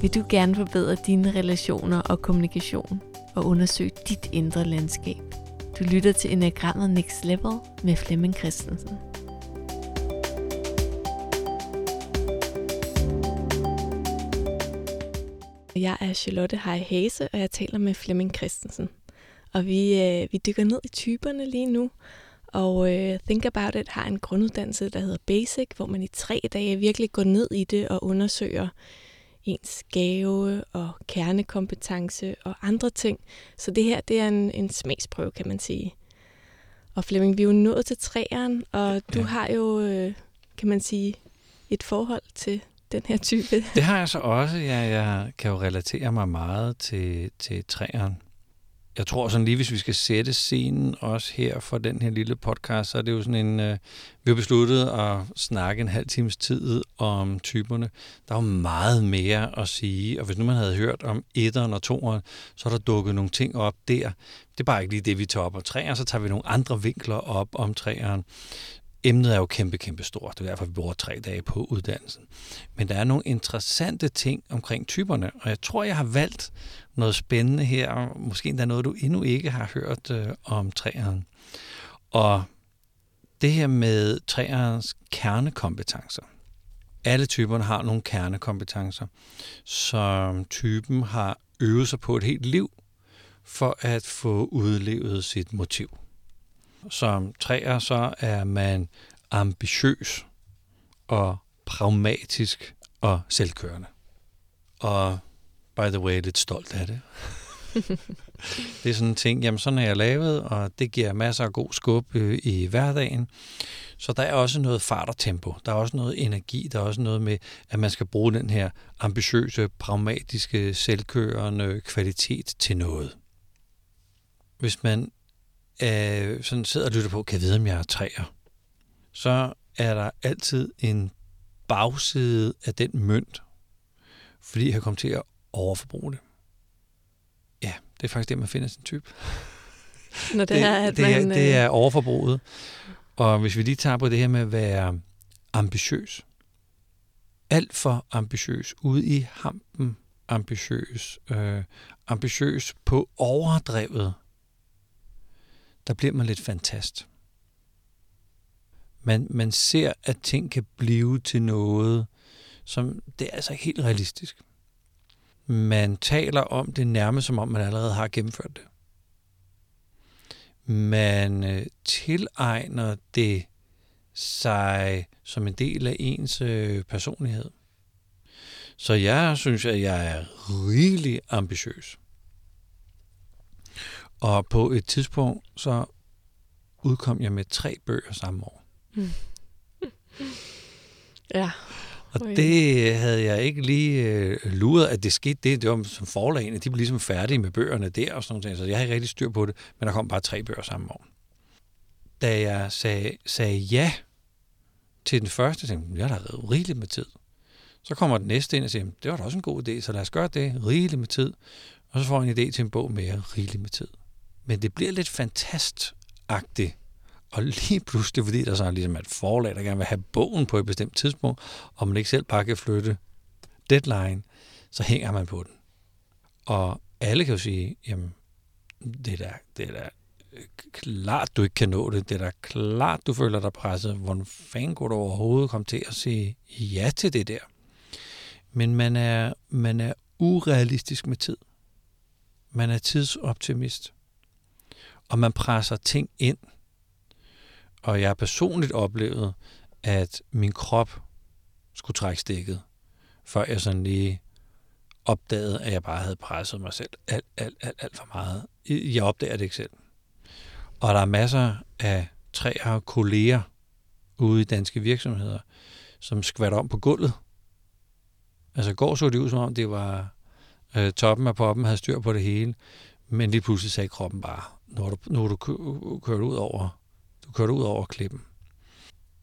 Vil du gerne forbedre dine relationer og kommunikation og undersøge dit indre landskab? Du lytter til Enagrammet Next Level med Flemming Christensen. Jeg er Charlotte Hej Hase, og jeg taler med Flemming Christensen. Og vi, øh, vi dykker ned i typerne lige nu. Og øh, Think About It har en grunduddannelse, der hedder Basic, hvor man i tre dage virkelig går ned i det og undersøger ens gave og kernekompetence og andre ting. Så det her, det er en, en smagsprøve, kan man sige. Og Flemming, vi er jo nået til træeren, og du ja. har jo, øh, kan man sige, et forhold til den her type. Det har jeg så også. Ja, jeg kan jo relatere mig meget til, til træeren. Jeg tror sådan lige, hvis vi skal sætte scenen også her for den her lille podcast, så er det jo sådan en, øh, vi har besluttet at snakke en halv times tid om typerne. Der er jo meget mere at sige, og hvis nu man havde hørt om etteren og toeren, så er der dukket nogle ting op der. Det er bare ikke lige det, vi tager op om træer, så tager vi nogle andre vinkler op om træerne emnet er jo kæmpe, kæmpe stort. Det er derfor, vi bruger tre dage på uddannelsen. Men der er nogle interessante ting omkring typerne, og jeg tror, jeg har valgt noget spændende her. Måske endda noget, du endnu ikke har hørt øh, om træerne. Og det her med træernes kernekompetencer. Alle typerne har nogle kernekompetencer, som typen har øvet sig på et helt liv for at få udlevet sit motiv. Som træer, så er man ambitiøs og pragmatisk og selvkørende. Og by the way, lidt stolt af det. det er sådan en ting, jamen sådan er jeg lavet, og det giver masser af god skub øh, i hverdagen. Så der er også noget fart og tempo. Der er også noget energi. Der er også noget med, at man skal bruge den her ambitiøse, pragmatiske, selvkørende kvalitet til noget. Hvis man øh, sådan sidder og lytter på, kan jeg vide, om jeg er træer, så er der altid en bagside af den mønt, fordi jeg kommer til at overforbruge det. Ja, det er faktisk det, man finder sin type. Når det, det, er, at det, man, er, det er overforbruget. Og hvis vi lige tager på det her med at være ambitiøs. Alt for ambitiøs. Ude i hampen ambitiøs. Øh, ambitiøs på overdrevet der bliver man lidt fantast. Man, man ser, at ting kan blive til noget, som det er altså helt realistisk. Man taler om det nærmest som om, man allerede har gennemført det. Man øh, tilegner det sig som en del af ens øh, personlighed. Så jeg synes, at jeg er rigelig ambitiøs. Og på et tidspunkt, så udkom jeg med tre bøger samme år. Mm. ja. Og det havde jeg ikke lige øh, luret, at det skete. Det, det var som forlagene, de blev ligesom færdige med bøgerne der og sådan noget. Så jeg havde ikke rigtig styr på det, men der kom bare tre bøger samme år. Da jeg sagde, sagde ja til den første, tænkte jeg, jeg har da rigeligt med tid. Så kommer den næste ind og siger, det var da også en god idé, så lad os gøre det rigeligt med tid. Og så får jeg en idé til en bog mere rigeligt med tid. Men det bliver lidt fantastagtigt. Og lige pludselig, fordi der så ligesom er ligesom et forlag, der gerne vil have bogen på et bestemt tidspunkt, og man ikke selv bare kan flytte deadline, så hænger man på den. Og alle kan jo sige, jamen, det er da, det er da øh, klart, du ikke kan nå det. Det er da klart, du føler dig presset. Hvordan fanden kunne du overhovedet komme til at sige ja til det der? Men man er, man er urealistisk med tid. Man er tidsoptimist og man presser ting ind. Og jeg har personligt oplevet, at min krop skulle trække stikket, før jeg sådan lige opdagede, at jeg bare havde presset mig selv alt, alt, alt, alt for meget. Jeg opdager det ikke selv. Og der er masser af træer kolleger ude i danske virksomheder, som skvatter om på gulvet. Altså går så det ud, som om det var øh, toppen af poppen, havde styr på det hele. Men lige pludselig sagde kroppen bare, nu du, nu er du kørt ud over, du kørt ud over klippen.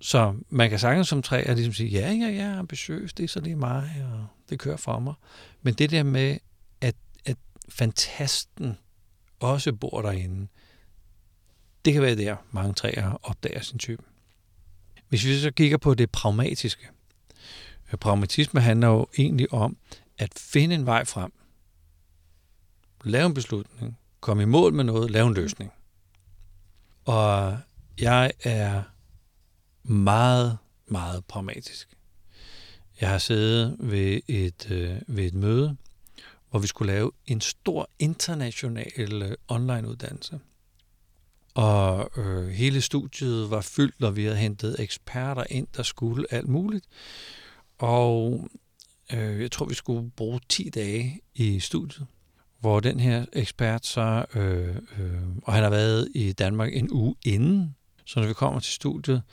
Så man kan sagtens som træer ligesom sige, ja, ja, ja, ambitiøs, det er så lige mig, og det kører for mig. Men det der med, at, at fantasten også bor derinde, det kan være der, mange træer opdager sin type. Hvis vi så kigger på det pragmatiske. Pragmatisme handler jo egentlig om, at finde en vej frem, lave en beslutning, komme i mål med noget, lave en løsning. Og jeg er meget, meget pragmatisk. Jeg har siddet ved et, øh, ved et møde, hvor vi skulle lave en stor international øh, online-uddannelse. Og øh, hele studiet var fyldt, og vi havde hentet eksperter ind, der skulle alt muligt. Og øh, jeg tror, vi skulle bruge 10 dage i studiet, hvor den her ekspert så, øh, øh, og han har været i Danmark en uge inden, så når vi kommer til studiet,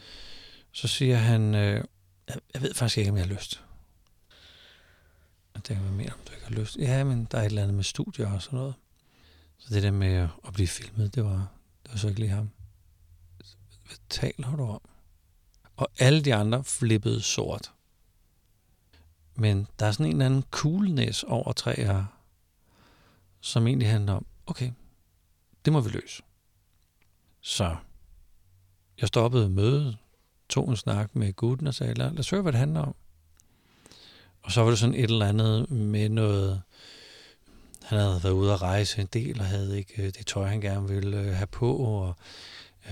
så siger han, øh, jeg, ved faktisk ikke, om jeg har lyst. Jeg tænker, hvad mener om du ikke har lyst? Ja, men der er et eller andet med studier og sådan noget. Så det der med at blive filmet, det var, det var så ikke lige ham. Hvad taler du om? Og alle de andre flippede sort. Men der er sådan en eller anden coolness over træer, som egentlig handler om, okay, det må vi løse. Så jeg stoppede mødet, tog en snak med gutten og sagde, lad os høre, hvad det handler om. Og så var det sådan et eller andet med noget, han havde været ude at rejse en del, og havde ikke øh, det tøj, han gerne ville øh, have på, og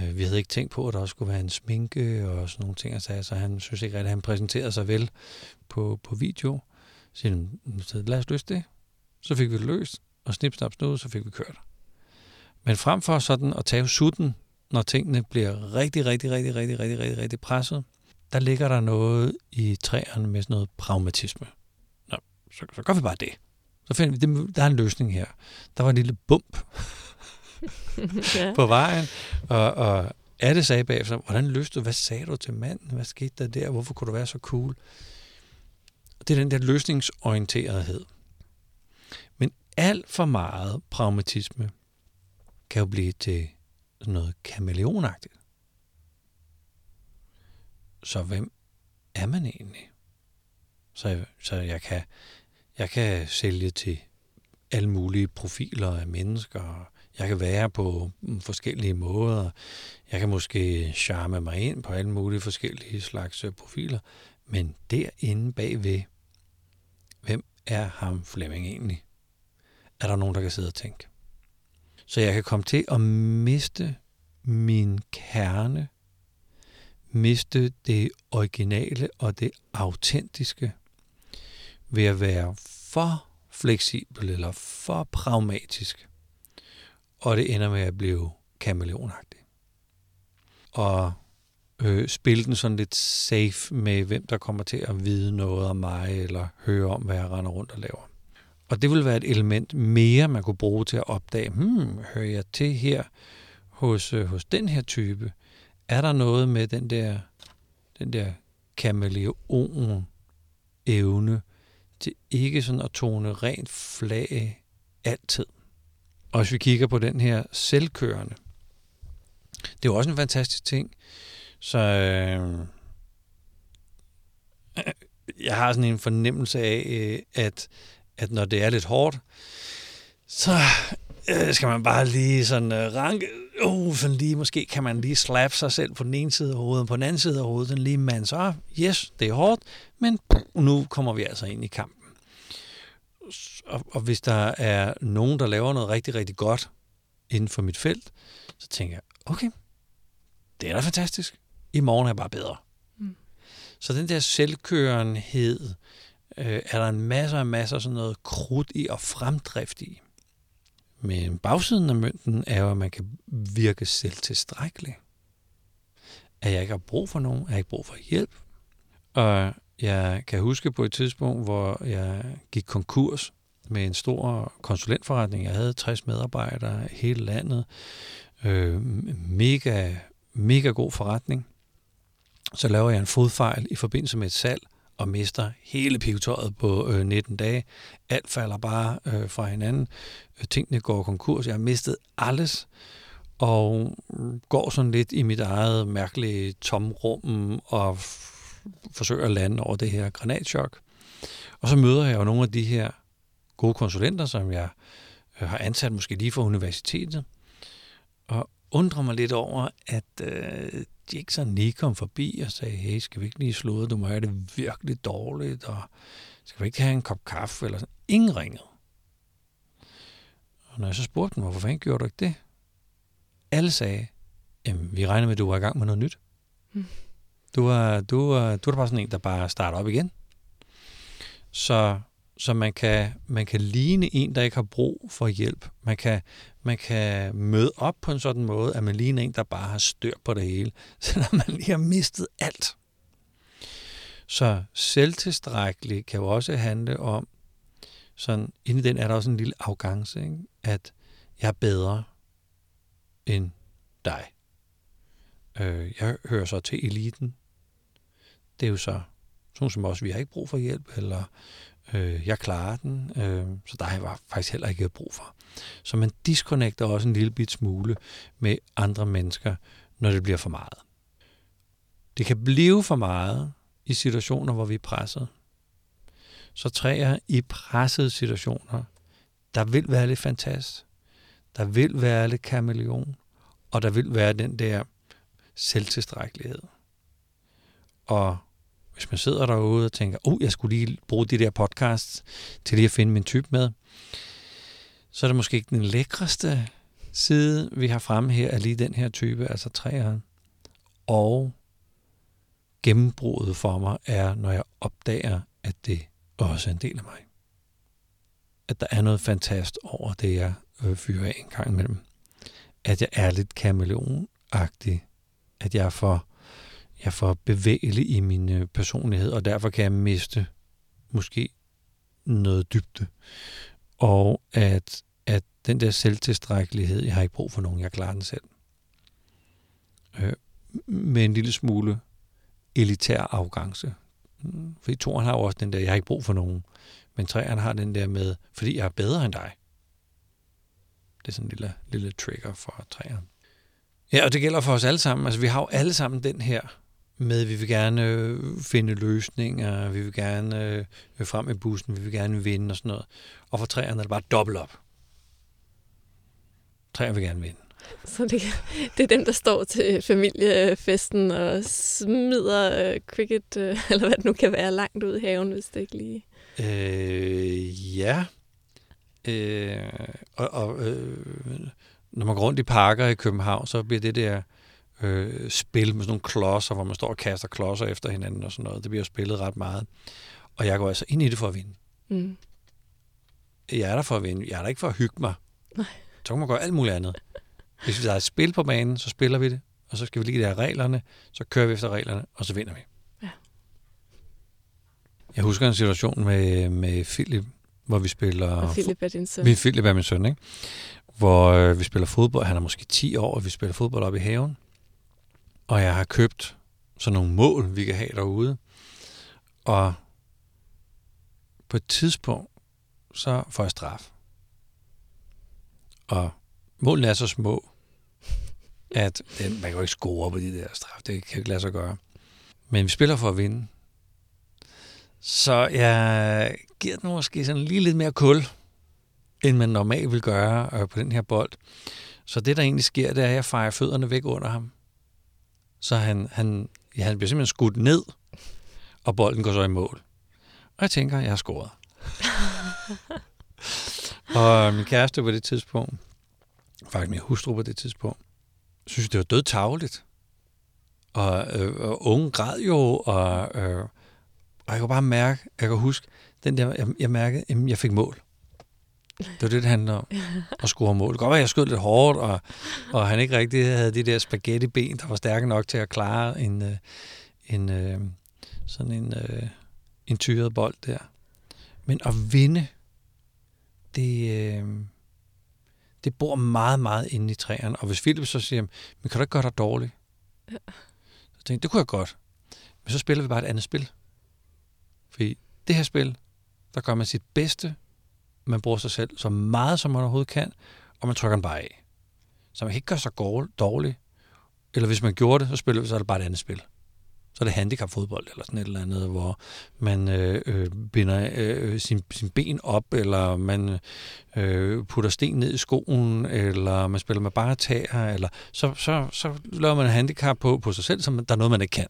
øh, vi havde ikke tænkt på, at der også skulle være en sminke og sådan nogle ting, så, så han synes ikke rigtigt, at han præsenterede sig vel på, på video. Så siger så lad os løse det. Så fik vi det løst, og snip, snap, snud, så fik vi kørt. Men frem for sådan at tage sutten, når tingene bliver rigtig, rigtig, rigtig, rigtig, rigtig, rigtig, rigtig presset, der ligger der noget i træerne med sådan noget pragmatisme. Nå, så, så gør vi bare det. Så finder vi, det, der er en løsning her. Der var en lille bump ja. på vejen, og, og det sagde bagefter, hvordan løste du, hvad sagde du til manden, hvad skete der der, hvorfor kunne du være så cool? Det er den der løsningsorienterethed. Alt for meget pragmatisme kan jo blive til noget kameleonagtigt. Så hvem er man egentlig? Så, så jeg, kan, jeg kan sælge til alle mulige profiler af mennesker. Jeg kan være på mm, forskellige måder. Jeg kan måske charme mig ind på alle mulige forskellige slags øh, profiler. Men derinde bagved, hvem er ham Flemming egentlig? Er der nogen, der kan sidde og tænke? Så jeg kan komme til at miste min kerne, miste det originale og det autentiske ved at være for fleksibel eller for pragmatisk. Og det ender med at blive kameleonagtig. Og øh, spille den sådan lidt safe med, hvem der kommer til at vide noget om mig, eller høre om, hvad jeg render rundt og laver. Og det vil være et element mere, man kunne bruge til at opdage, hmm, hører jeg til her hos, øh, hos den her type? Er der noget med den der, den der kameleon evne til ikke sådan at tone rent flag altid? Og hvis vi kigger på den her selvkørende, det er jo også en fantastisk ting. Så øh, jeg har sådan en fornemmelse af, øh, at at når det er lidt hårdt, så øh, skal man bare lige sådan øh, ranke, uh, sådan lige, måske kan man lige slappe sig selv på den ene side af hovedet, på den anden side af hovedet, den lige man så, yes, det er hårdt, men nu kommer vi altså ind i kampen. Og, og hvis der er nogen, der laver noget rigtig, rigtig godt inden for mit felt, så tænker jeg, okay, det er da fantastisk. I morgen er jeg bare bedre. Mm. Så den der selvkørenhed, øh, er der en masse og masser af sådan noget krudt i og fremdrift i. Men bagsiden af mønten er jo, at man kan virke selv tilstrækkelig. At jeg ikke har brug for nogen, at jeg ikke brug for hjælp. Og jeg kan huske på et tidspunkt, hvor jeg gik konkurs med en stor konsulentforretning. Jeg havde 60 medarbejdere i hele landet. Øh, mega, mega god forretning. Så laver jeg en fodfejl i forbindelse med et salg, og mister hele pivetøjet på øh, 19 dage. Alt falder bare øh, fra hinanden. Øh, tingene går konkurs. Jeg har mistet alles og mm, går sådan lidt i mit eget mærkelige tomrum og forsøger at lande over det her granatschok. Og så møder jeg jo nogle af de her gode konsulenter, som jeg øh, har ansat måske lige fra universitetet, og undrer mig lidt over, at øh, sådan lige kom forbi og sagde, hey, skal vi ikke lige slå du må have det virkelig dårligt, og skal vi ikke have en kop kaffe, eller sådan. Ingen ringede. Og når jeg så spurgte dem, hvorfor fanden gjorde du ikke det? Alle sagde, jamen, vi regner med, at du var i gang med noget nyt. Mm. Du er, du, er, du er bare sådan en, der bare starter op igen. Så, så man, kan, man kan ligne en, der ikke har brug for hjælp. Man kan, man kan møde op på en sådan måde, at man ligner en, der bare har styr på det hele, selvom man lige har mistet alt. Så selvtilstrækkelig kan jo også handle om, sådan, inde i den er der også en lille afgangse, ikke? at jeg er bedre end dig. Øh, jeg hører så til eliten. Det er jo så sådan som også, vi har ikke brug for hjælp, eller øh, jeg klarer den, øh, så der har jeg faktisk heller ikke brug for. Så man disconnecter også en lille bit smule med andre mennesker, når det bliver for meget. Det kan blive for meget i situationer, hvor vi er presset. Så træer i pressede situationer, der vil være lidt fantast, der vil være lidt kameleon, og der vil være den der selvtilstrækkelighed. Og hvis man sidder derude og tænker, oh, jeg skulle lige bruge de der podcasts til lige at finde min type med, så er det måske ikke den lækreste side, vi har fremme her, er lige den her type, altså træeren. Og gennembruddet for mig er, når jeg opdager, at det også er en del af mig. At der er noget fantastisk over det, jeg øh, fyrer af en gang imellem. At jeg er lidt kameleonagtig. At jeg er for, jeg er for bevægelig i min øh, personlighed, og derfor kan jeg miste måske noget dybde. Og at, at den der selvtilstrækkelighed, jeg har ikke brug for nogen, jeg klarer den selv. Øh, med en lille smule elitær afgangse. Mm, fordi toren har jo også den der, jeg har ikke brug for nogen. Men træerne har den der med, fordi jeg er bedre end dig. Det er sådan en lille, lille trigger for træerne. Ja, og det gælder for os alle sammen. Altså, vi har jo alle sammen den her med, vi vil gerne øh, finde løsninger, vi vil gerne øh, frem i bussen, vi vil gerne vinde og sådan noget. Og for træerne er det bare dobbelt op. Træer vil gerne vinde. Så det, det er dem, der står til familiefesten og smider øh, cricket, øh, eller hvad det nu kan være, langt ud i haven, hvis det ikke lige... Øh, ja. Øh, og og øh, når man går rundt i parker i København, så bliver det der øh, spil med sådan nogle klodser, hvor man står og kaster klodser efter hinanden og sådan noget. Det bliver jo spillet ret meget. Og jeg går altså ind i det for at vinde. Mm. Jeg er der for at vinde. Jeg er der ikke for at hygge mig. Nej. Så kan man gøre alt muligt andet. Hvis der er et spil på banen, så spiller vi det, og så skal vi lige der reglerne, så kører vi efter reglerne, og så vinder vi. Ja. Jeg husker en situation med, med Philip, hvor vi spiller... Og Philip er din søn. Vi, Philip er min søn, ikke? Hvor øh, vi spiller fodbold. Han er måske 10 år, og vi spiller fodbold op i haven. Og jeg har købt sådan nogle mål, vi kan have derude. Og på et tidspunkt, så får jeg straf. Og målene er så små, at man kan jo ikke score på de der straf. Det kan ikke lade sig gøre. Men vi spiller for at vinde. Så jeg giver den måske sådan lige lidt mere kul, end man normalt vil gøre øh, på den her bold. Så det, der egentlig sker, det er, at jeg fejrer fødderne væk under ham. Så han, han, ja, han bliver simpelthen skudt ned, og bolden går så i mål. Og jeg tænker, jeg har scoret. og min kæreste på det tidspunkt, faktisk min hustru på det tidspunkt, synes, det var død tageligt. Og, øh, og unge græd jo, og, øh, og jeg kunne bare mærke, jeg kan huske, den der, jeg, jeg mærkede, at jeg fik mål. Det var det, det handlede om. At score mål. Det kan godt være, at jeg skød lidt hårdt, og, og han ikke rigtig havde de der spaghetti-ben, der var stærke nok til at klare en, øh, en øh, sådan en, øh, en tyret bold der. Men at vinde, det, det bor meget, meget inde i træerne. Og hvis Philip så siger, men kan du ikke gøre dig dårlig? Ja. Så tænkte det kunne jeg godt. Men så spiller vi bare et andet spil. Fordi det her spil, der gør man sit bedste. Man bruger sig selv så meget, som man overhovedet kan, og man trykker den bare af. Så man kan ikke gøre sig dårlig. Eller hvis man gjorde det, så spiller vi så er det bare et andet spil. Så er det handicapfodbold eller sådan et eller andet, hvor man øh, øh, binder øh, øh, sin, sin ben op, eller man øh, putter sten ned i skoen, eller man spiller med bare tæer, eller så, så, så laver man et handicap på, på sig selv, som der er noget, man ikke kan.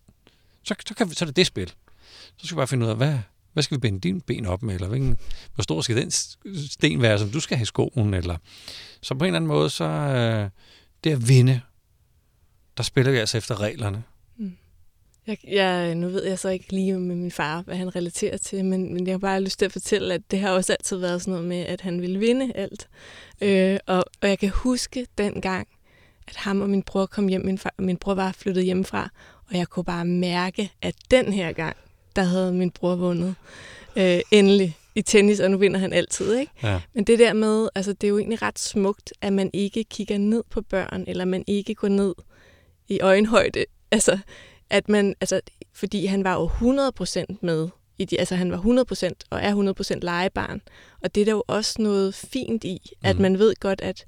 Så, så, kan vi, så er det det spil. Så skal vi bare finde ud af, hvad, hvad skal vi binde din ben op med, eller hvilken, hvor stor skal den sten være, som du skal have i skoen, eller så på en eller anden måde, så øh, det at vinde, der spiller vi altså efter reglerne. Mm. Jeg, jeg, nu ved jeg så ikke lige med min far, hvad han relaterer til, men, men jeg har bare lyst til at fortælle, at det har også altid været sådan noget med, at han ville vinde alt. Øh, og, og jeg kan huske dengang, at ham og min bror kom hjem, min, far, min bror var flyttet hjemmefra, og jeg kunne bare mærke, at den her gang, der havde min bror vundet. Øh, endelig i tennis, og nu vinder han altid, ikke? Ja. Men det der med, altså det er jo egentlig ret smukt, at man ikke kigger ned på børn, eller man ikke går ned i øjenhøjde. Altså, at man, altså, fordi han var jo 100% med i de, altså han var 100% og er 100% legebarn. Og det er der jo også noget fint i, at mm. man ved godt, at,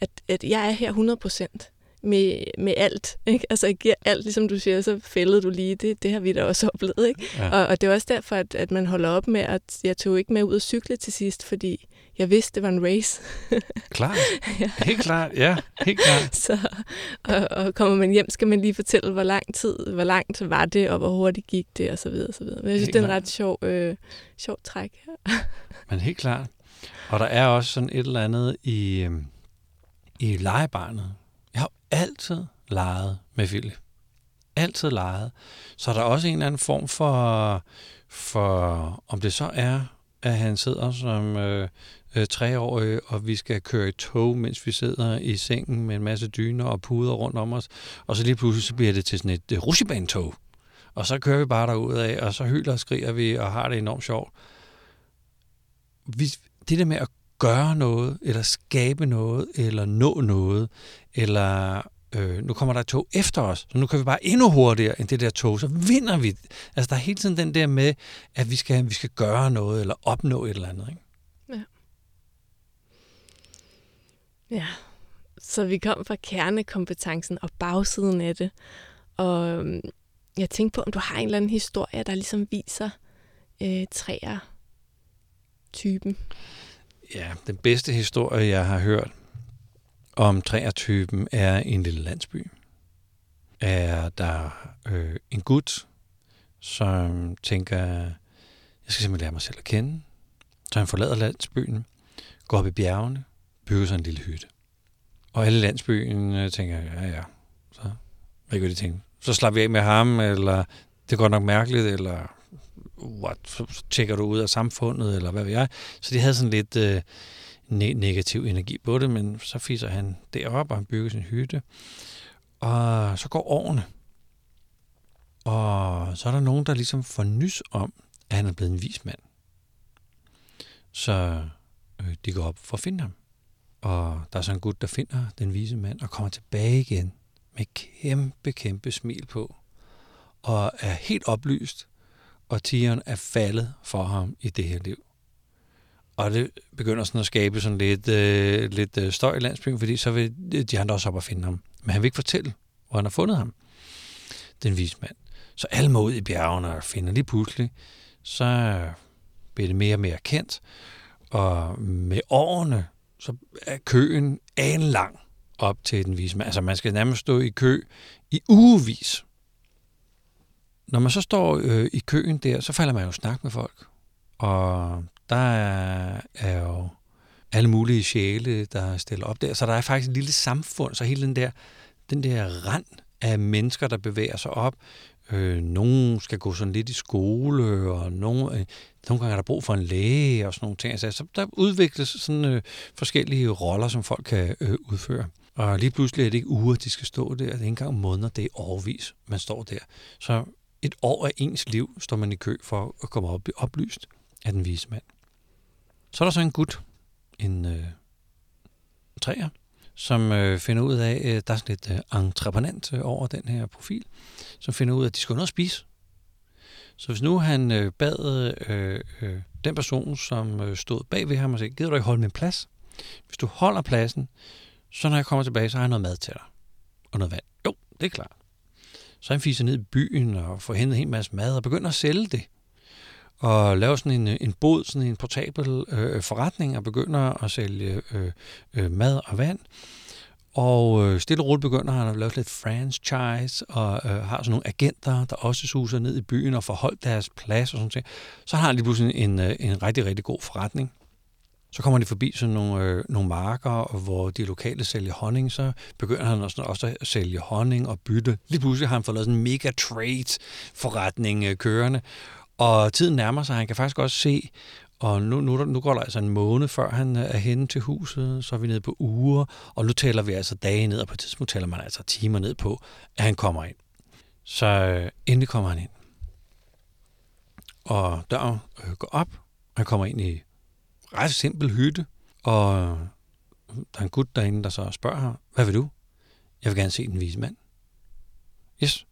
at, at jeg er her 100% med, med alt. Ikke? Altså jeg giver alt, ligesom du siger, så fældede du lige. Det, det har vi da også oplevet. Ikke? Ja. Og, og det er også derfor, at, at man holder op med, at jeg tog ikke med ud at cykle til sidst, fordi jeg vidste, det var en race. klart. ja. Helt klart, ja. Helt klart. Så, og, og kommer man hjem, skal man lige fortælle, hvor lang tid, hvor langt var det, og hvor hurtigt gik det, og så videre, og så videre. Men jeg synes, helt det er en ret sjov, øh, sjov træk. Men helt klart. Og der er også sådan et eller andet i, øh, i legebarnet, jeg har altid leget med Philip. Altid leget. Så er der også en eller anden form for, for om det så er, at han sidder som øh, øh, treårig, og vi skal køre i tog, mens vi sidder i sengen med en masse dyner og puder rundt om os. Og så lige pludselig så bliver det til sådan et øh, rusjebanetog. Og så kører vi bare derud af, og så hyler og skriger vi, og har det enormt sjovt. Vi, det der med at gøre noget, eller skabe noget, eller nå noget, eller øh, nu kommer der et tog efter os, så nu kan vi bare endnu hurtigere end det der tog, så vinder vi. Altså der er hele tiden den der med, at vi skal, vi skal gøre noget, eller opnå et eller andet. Ikke? Ja. Ja, så vi kom fra kernekompetencen og bagsiden af det. Og øhm, jeg tænkte på, om du har en eller anden historie, der ligesom viser øh, træer typen. Ja, den bedste historie, jeg har hørt om træertypen, er en lille landsby. Er der øh, en gut, som tænker, jeg skal simpelthen lære mig selv at kende. Så han forlader landsbyen, går op i bjergene, bygger sig en lille hytte. Og alle landsbyen øh, tænker, ja ja, så hvad kan de tænke? Så slapper vi af med ham, eller det går nok mærkeligt, eller what, så tjekker du ud af samfundet, eller hvad ved jeg. Så de havde sådan lidt øh, ne- negativ energi på det, men så fiser han derop, og han bygger sin hytte. Og så går årene. Og så er der nogen, der ligesom får nys om, at han er blevet en vis mand. Så øh, de går op for at finde ham. Og der er så en gut, der finder den vise mand og kommer tilbage igen med kæmpe, kæmpe smil på. Og er helt oplyst og tigeren er faldet for ham i det her liv. Og det begynder sådan at skabe sådan lidt, øh, lidt øh, støj i landsbyen, fordi så vil de andre også op og finde ham. Men han vil ikke fortælle, hvor han har fundet ham, den vise mand. Så alle må ud i bjergene og finder lige pludselig, så bliver det mere og mere kendt. Og med årene, så er køen en lang op til den vise mand. Altså man skal nærmest stå i kø i ugevis når man så står øh, i køen der, så falder man jo snak med folk. Og der er, er jo alle mulige sjæle, der stiller op der. Så der er faktisk et lille samfund, så hele den der, den der rand af mennesker, der bevæger sig op. Øh, nogen skal gå sådan lidt i skole, og nogen, øh, nogle gange er der brug for en læge og sådan nogle ting. Så der udvikles sådan øh, forskellige roller, som folk kan øh, udføre. Og lige pludselig er det ikke uger, de skal stå der. Det er ikke engang måneder, det er overvis, man står der. Så et år af ens liv står man i kø for at komme op og blive oplyst af den vise mand. Så er der så en gut, en øh, træer, som øh, finder ud af, øh, der er sådan lidt øh, entreprenant øh, over den her profil, som finder ud af, at de skal noget at spise. Så hvis nu han øh, bad øh, øh, den person, som øh, stod bag ved ham og sagde, gider du ikke holde min plads? Hvis du holder pladsen, så når jeg kommer tilbage, så har jeg noget mad til dig. Og noget vand. Jo, det er klart. Så han fiser ned i byen og får hentet en hel masse mad og begynder at sælge det. Og laver sådan en, en bod, sådan en portabel øh, forretning og begynder at sælge øh, øh, mad og vand. Og øh, stille og roligt begynder han at lave lidt franchise, og øh, har sådan nogle agenter, der også suser ned i byen og får holdt deres plads og sådan noget. Så har han lige pludselig en, en, en rigtig, rigtig god forretning. Så kommer de forbi sådan nogle, øh, nogle marker, hvor de lokale sælger honning, så begynder han også, også at sælge honning og bytte. Lige pludselig har han fået lavet sådan en mega trade forretning øh, kørende, og tiden nærmer sig, han kan faktisk også se, og nu, nu, nu går der altså en måned, før han øh, er henne til huset, så er vi nede på uger, og nu tæller vi altså dage ned, og på et tidspunkt tæller man altså timer ned på, at han kommer ind. Så øh, endelig kommer han ind. Og døren øh, går op, han kommer ind i ret simpel hytte, og der er en gut derinde, der så spørger her, hvad vil du? Jeg vil gerne se den vise mand. Yes.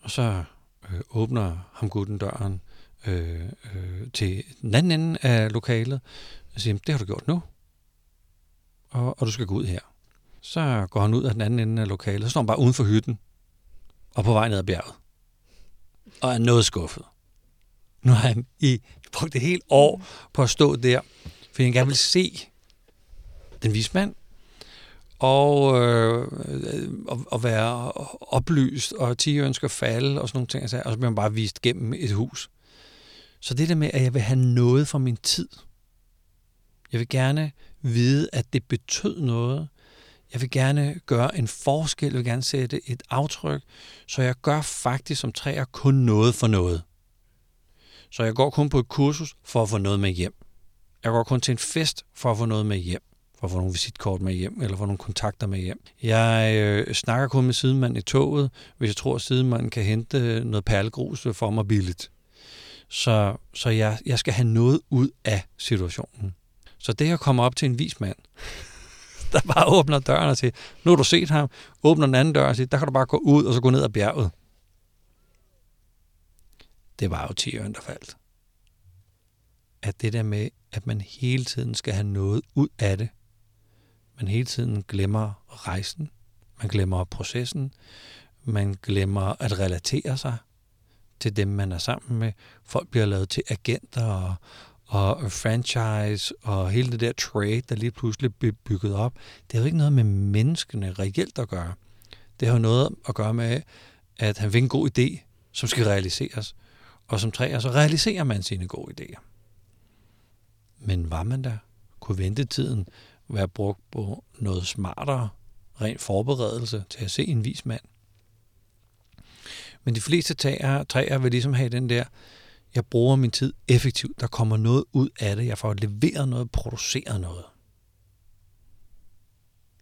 Og så øh, åbner ham gutten døren øh, øh, til den anden ende af lokalet, og siger, det har du gjort nu, og, og du skal gå ud her. Så går han ud af den anden ende af lokalet, så står han bare uden for hytten, og på vej ned ad bjerget. Og er noget skuffet. Nu har han i brugt et helt år på at stå der, fordi han gerne vil se den vise mand, og, øh, og, og være oplyst, og 10 ønsker falde, og sådan nogle ting, altså, og så bliver man bare vist gennem et hus. Så det der med, at jeg vil have noget fra min tid. Jeg vil gerne vide, at det betød noget. Jeg vil gerne gøre en forskel. Jeg vil gerne sætte et aftryk. Så jeg gør faktisk som træer kun noget for noget. Så jeg går kun på et kursus for at få noget med hjem. Jeg går kun til en fest for at få noget med hjem. For at få nogle visitkort med hjem, eller få nogle kontakter med hjem. Jeg øh, snakker kun med sidemanden i toget, hvis jeg tror, at sidemanden kan hente øh, noget perlegrus øh, for mig billigt. Så, så jeg, jeg skal have noget ud af situationen. Så det at komme op til en vis mand, der bare åbner døren og siger, nu har du set ham, åbner den anden dør og siger, der kan du bare gå ud og så gå ned ad bjerget. Det var jo tiøren, der faldt. At det der med, at man hele tiden skal have noget ud af det. Man hele tiden glemmer rejsen. Man glemmer processen. Man glemmer at relatere sig til dem, man er sammen med. Folk bliver lavet til agenter og, og franchise og hele det der trade, der lige pludselig bliver bygget op. Det har jo ikke noget med menneskene reelt at gøre. Det har jo noget at gøre med, at han fik en god idé, som skal realiseres. Og som træer, så realiserer man sine gode idéer. Men var man der? Kunne ventetiden være brugt på noget smartere, ren forberedelse til at se en vis mand? Men de fleste tager, træer vil ligesom have den der, jeg bruger min tid effektivt, der kommer noget ud af det, jeg får leveret noget, produceret noget.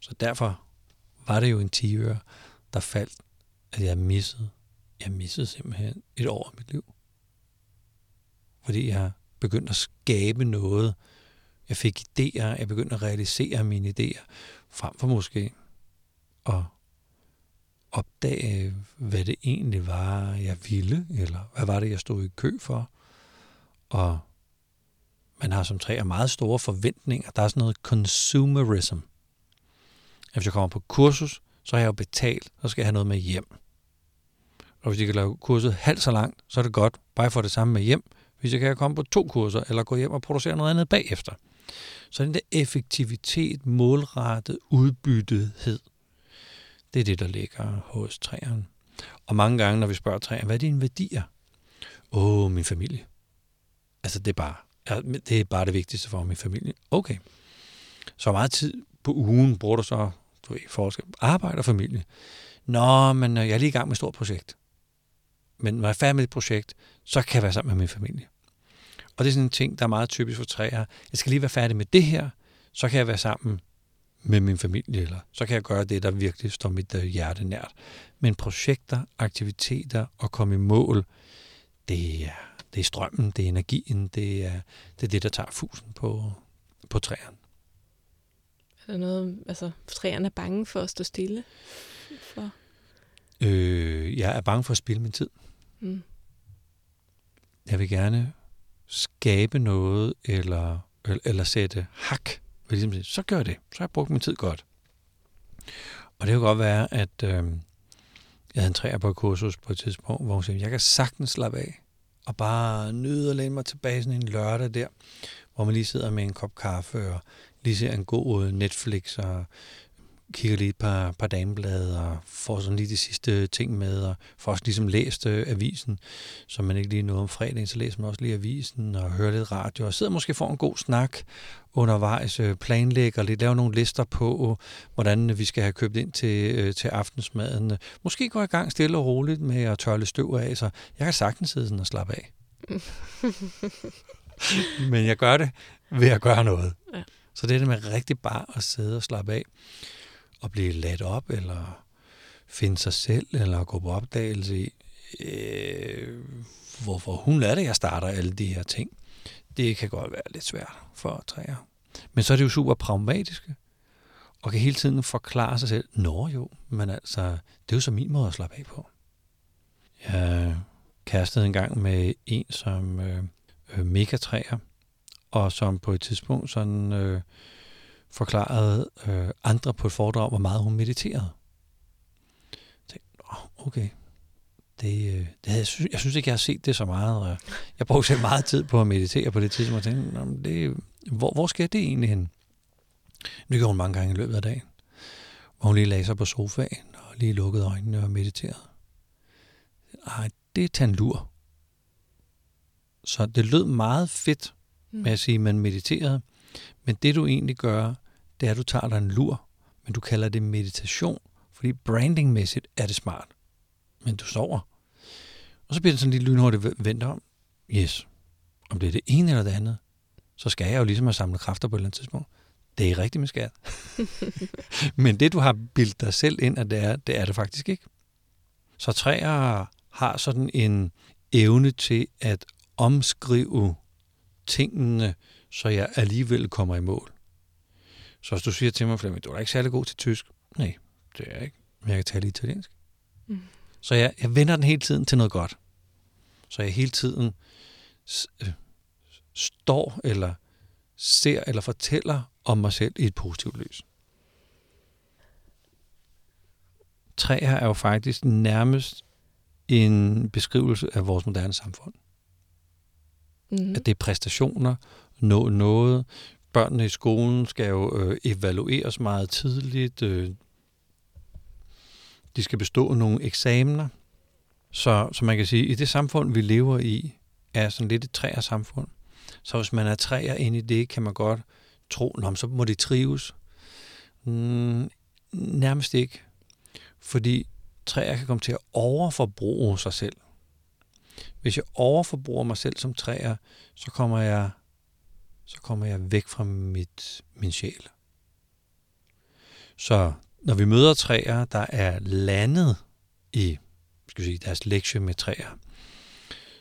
Så derfor var det jo en 10 der faldt, at jeg missede. Jeg missede simpelthen et år af mit liv. Fordi jeg begyndte at skabe noget. Jeg fik idéer, jeg begyndte at realisere mine idéer, frem for måske at opdage, hvad det egentlig var, jeg ville, eller hvad var det, jeg stod i kø for. Og man har som træer meget store forventninger. Der er sådan noget consumerism. Hvis jeg kommer på kursus, så har jeg jo betalt, så skal jeg have noget med hjem. Og hvis jeg kan lave kurset halvt så langt, så er det godt. Bare for det samme med hjem. Hvis jeg kan komme på to kurser, eller gå hjem og producere noget andet bagefter. Så den der effektivitet, målrettet, udbyttethed, det er det, der ligger hos træerne. Og mange gange, når vi spørger træerne, hvad er dine værdier? Åh, oh, min familie. Altså, det er bare, det er bare det vigtigste for min familie. Okay. Så meget tid på ugen bruger du så, du ved, forskel, arbejde og familie. Nå, men øh, jeg er lige i gang med et stort projekt. Men når jeg er færdig med et projekt, så kan jeg være sammen med min familie. Og det er sådan en ting, der er meget typisk for træer. Jeg skal lige være færdig med det her, så kan jeg være sammen med min familie, eller så kan jeg gøre det, der virkelig står mit øh, hjerte nært. Men projekter, aktiviteter og komme i mål, det er, det er strømmen, det er energien, det er det, er det der tager fusen på, på træerne. Er der noget, altså træerne er bange for at stå stille? For? Øh, jeg er bange for at spille min tid. Mm. Jeg vil gerne skabe noget, eller, eller sætte hak ligesom sige, så gør det. Så har jeg brugt min tid godt. Og det kan godt være, at øh, Jeg havde en træer på et kursus på et tidspunkt, hvor hun sagde, jeg kan sagtens slappe af og bare nyde og læne mig tilbage sådan en lørdag der, hvor man lige sidder med en kop kaffe og lige ser en god Netflix og kigger lige et par, par dameblade og får sådan lige de sidste ting med, og får også ligesom læst øh, avisen, så man ikke lige noget om fredagen, så læser man også lige avisen og hører lidt radio, og sidder måske for en god snak undervejs, øh, planlægger lidt, laver nogle lister på, hvordan vi skal have købt ind til, øh, til aftensmaden. Måske går jeg i gang stille og roligt med at tørre lidt støv af, så jeg kan sagtens sidde sådan og slappe af. Men jeg gør det ved at gøre noget. Ja. Så det er det med rigtig bare at sidde og slappe af at blive ladt op, eller finde sig selv, eller gå på opdagelse i, øh, hvorfor hun er det, jeg starter alle de her ting. Det kan godt være lidt svært for træer. Men så er det jo super pragmatiske, og kan hele tiden forklare sig selv, nå jo, men altså, det er jo så min måde at slappe af på. Jeg kastede en gang med en, som øh, mega megatræer, og som på et tidspunkt sådan øh, forklarede øh, andre på et foredrag, hvor meget hun mediterede. Jeg tænkte, okay, det, øh, det havde, jeg, synes, jeg synes ikke, jeg har set det så meget. Jeg brugte selv meget tid på at meditere på det tidspunkt, og tænkte, det, hvor, hvor skal det egentlig hen? Det gjorde hun mange gange i løbet af dagen, hvor hun lige lagde sig på sofaen og lige lukkede øjnene og mediterede. Ej, det er lur. Så det lød meget fedt med at sige, at man mediterede, men det du egentlig gør, det er, at du tager dig en lur, men du kalder det meditation, fordi brandingmæssigt er det smart. Men du sover. Og så bliver det sådan lidt lynhurtigt vendt om. Yes. Om det er det ene eller det andet, så skal jeg jo ligesom have samlet kræfter på et eller andet tidspunkt. Det er rigtigt med skat. men det, du har bildt dig selv ind, at det er, det er det faktisk ikke. Så træer har sådan en evne til at omskrive tingene så jeg alligevel kommer i mål. Så hvis du siger til mig, Flemming, du er ikke særlig god til tysk. Nej, det er jeg ikke. Men jeg kan tale italiensk. Mm. Så jeg, jeg vender den hele tiden til noget godt. Så jeg hele tiden øh, står eller ser eller fortæller om mig selv i et positivt lys. Træer er jo faktisk nærmest en beskrivelse af vores moderne samfund. Mm. At det er præstationer nå noget. Børnene i skolen skal jo øh, evalueres meget tidligt. Øh, de skal bestå nogle eksamener. Så, så man kan sige, at i det samfund, vi lever i, er sådan lidt et træer samfund. Så hvis man er træer ind i det, kan man godt tro, at så må de trives. Mm, nærmest ikke. Fordi træer kan komme til at overforbruge sig selv. Hvis jeg overforbruger mig selv som træer, så kommer jeg så kommer jeg væk fra mit, min sjæl. Så når vi møder træer, der er landet i skal sige, deres lektie med træer,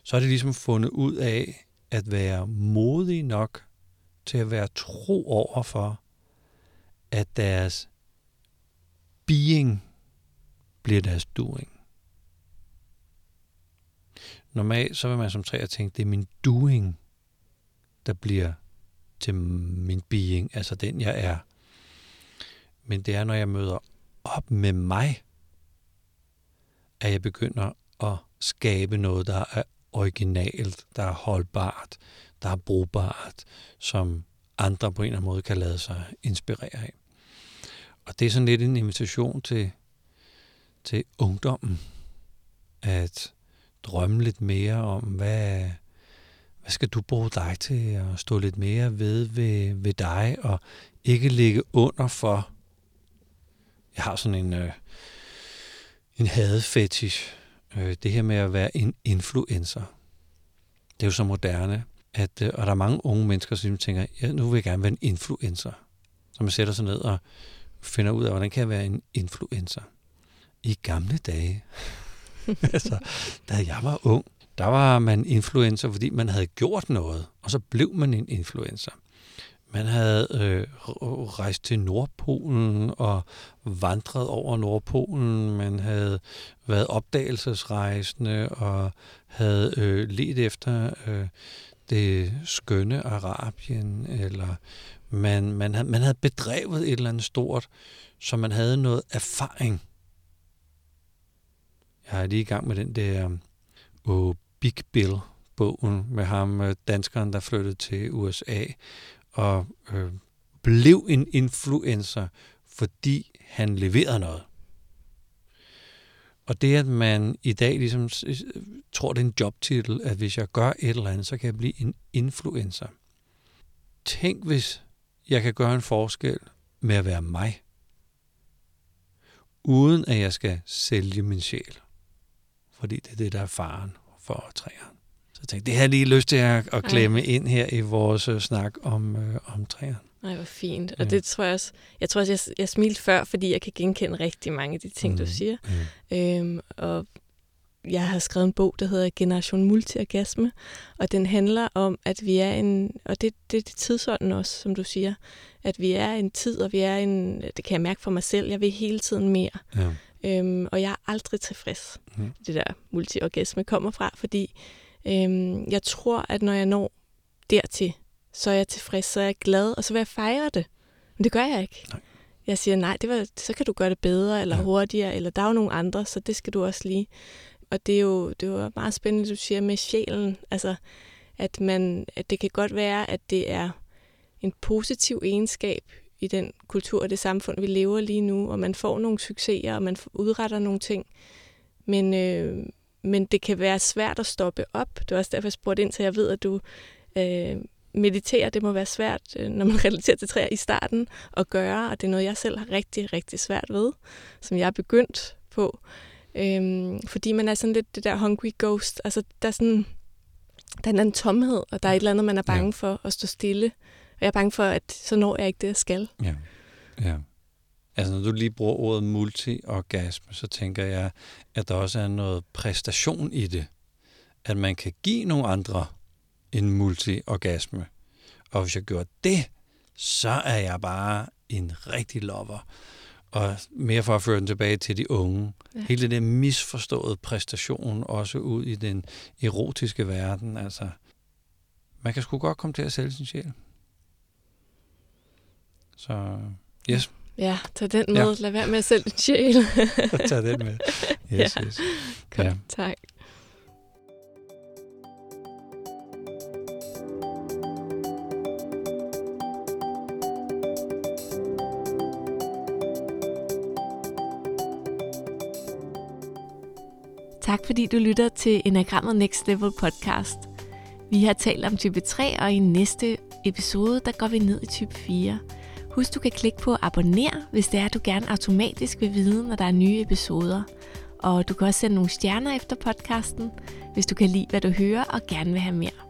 så er det ligesom fundet ud af at være modige nok til at være tro over for, at deres being bliver deres doing. Normalt så vil man som træer tænke, det er min doing, der bliver til min being, altså den jeg er. Men det er, når jeg møder op med mig, at jeg begynder at skabe noget, der er originalt, der er holdbart, der er brugbart, som andre på en eller anden måde kan lade sig inspirere af. Og det er sådan lidt en invitation til, til ungdommen, at drømme lidt mere om, hvad, hvad skal du bruge dig til at stå lidt mere ved ved, ved dig, og ikke ligge under for, jeg har sådan en, øh, en hadfetish, øh, det her med at være en influencer. Det er jo så moderne, at, øh, og der er mange unge mennesker, som ligesom tænker, ja, nu vil jeg gerne være en influencer. Så man sætter sig ned og finder ud af, hvordan kan jeg være en influencer. I gamle dage, altså, da jeg var ung, der var man influencer, fordi man havde gjort noget, og så blev man en influencer. Man havde øh, rejst til Nordpolen og vandret over Nordpolen. Man havde været opdagelsesrejsende og havde øh, let efter øh, det skønne Arabien. Eller man, man, havde, man havde bedrevet et eller andet stort, så man havde noget erfaring. Jeg er lige i gang med den der øh, Big Bill-bogen med ham, øh, danskeren, der flyttede til USA og øh, blev en influencer, fordi han leverede noget. Og det, at man i dag ligesom tror, det er en jobtitel, at hvis jeg gør et eller andet, så kan jeg blive en influencer. Tænk, hvis jeg kan gøre en forskel med at være mig, uden at jeg skal sælge min sjæl. Fordi det er det, der er faren for træerne. Så jeg tænkte, det har lige lyst til at, at klemme Ej. ind her i vores uh, snak om, uh, om træerne. Nej, hvor fint. Og ja. det tror jeg også, jeg tror også, jeg, jeg smilte før, fordi jeg kan genkende rigtig mange af de ting, mm. du siger. Mm. Øhm, og jeg har skrevet en bog, der hedder Generation Multiorgasme, og den handler om, at vi er en, og det, det er det tidsånden også, som du siger, at vi er en tid, og vi er en, det kan jeg mærke for mig selv, jeg vil hele tiden mere. Ja. Øhm, og jeg er aldrig tilfreds. Mm. Det der multiorgasme kommer fra, fordi øhm, jeg tror, at når jeg når dertil, så er jeg tilfreds, så er jeg glad, og så vil jeg fejre det. Men det gør jeg ikke. Nej. Jeg siger, nej, det var, så kan du gøre det bedre, eller ja. hurtigere, eller der er jo nogle andre, så det skal du også lige. Og det er jo, det er jo meget spændende, du siger med sjælen, altså, at, man, at det kan godt være, at det er en positiv egenskab i den kultur og det samfund, vi lever lige nu, og man får nogle succeser, og man udretter nogle ting. Men, øh, men det kan være svært at stoppe op. Det er også derfor, jeg spurgte ind til, jeg ved, at du øh, mediterer. Det må være svært, øh, når man relaterer til træer i starten, at gøre, og det er noget, jeg selv har rigtig, rigtig svært ved, som jeg er begyndt på. Øhm, fordi man er sådan lidt det der hungry ghost. Altså, der er sådan der er en tomhed, og der er et eller andet, man er bange ja. for at stå stille. Og jeg er bange for, at så når jeg ikke det, jeg skal. Ja. ja. Altså, når du lige bruger ordet multiorgasme, så tænker jeg, at der også er noget præstation i det. At man kan give nogle andre en multiorgasme. Og hvis jeg gør det, så er jeg bare en rigtig lover. Og mere for at føre den tilbage til de unge. Ja. Hele den der misforståede præstation, også ud i den erotiske verden. Altså, man kan sgu godt komme til at sælge sin sjæl. Så, yes. Ja, tag den med. Ja. Lad være med at sælge din sjæl. tag den med. Yes, ja. yes. Godt, ja. tak. Tak fordi du lytter til Enagrammet Next Level podcast. Vi har talt om type 3, og i næste episode, der går vi ned i type 4. Husk, du kan klikke på abonner, hvis det er, at du gerne automatisk vil vide, når der er nye episoder. Og du kan også sende nogle stjerner efter podcasten, hvis du kan lide, hvad du hører og gerne vil have mere.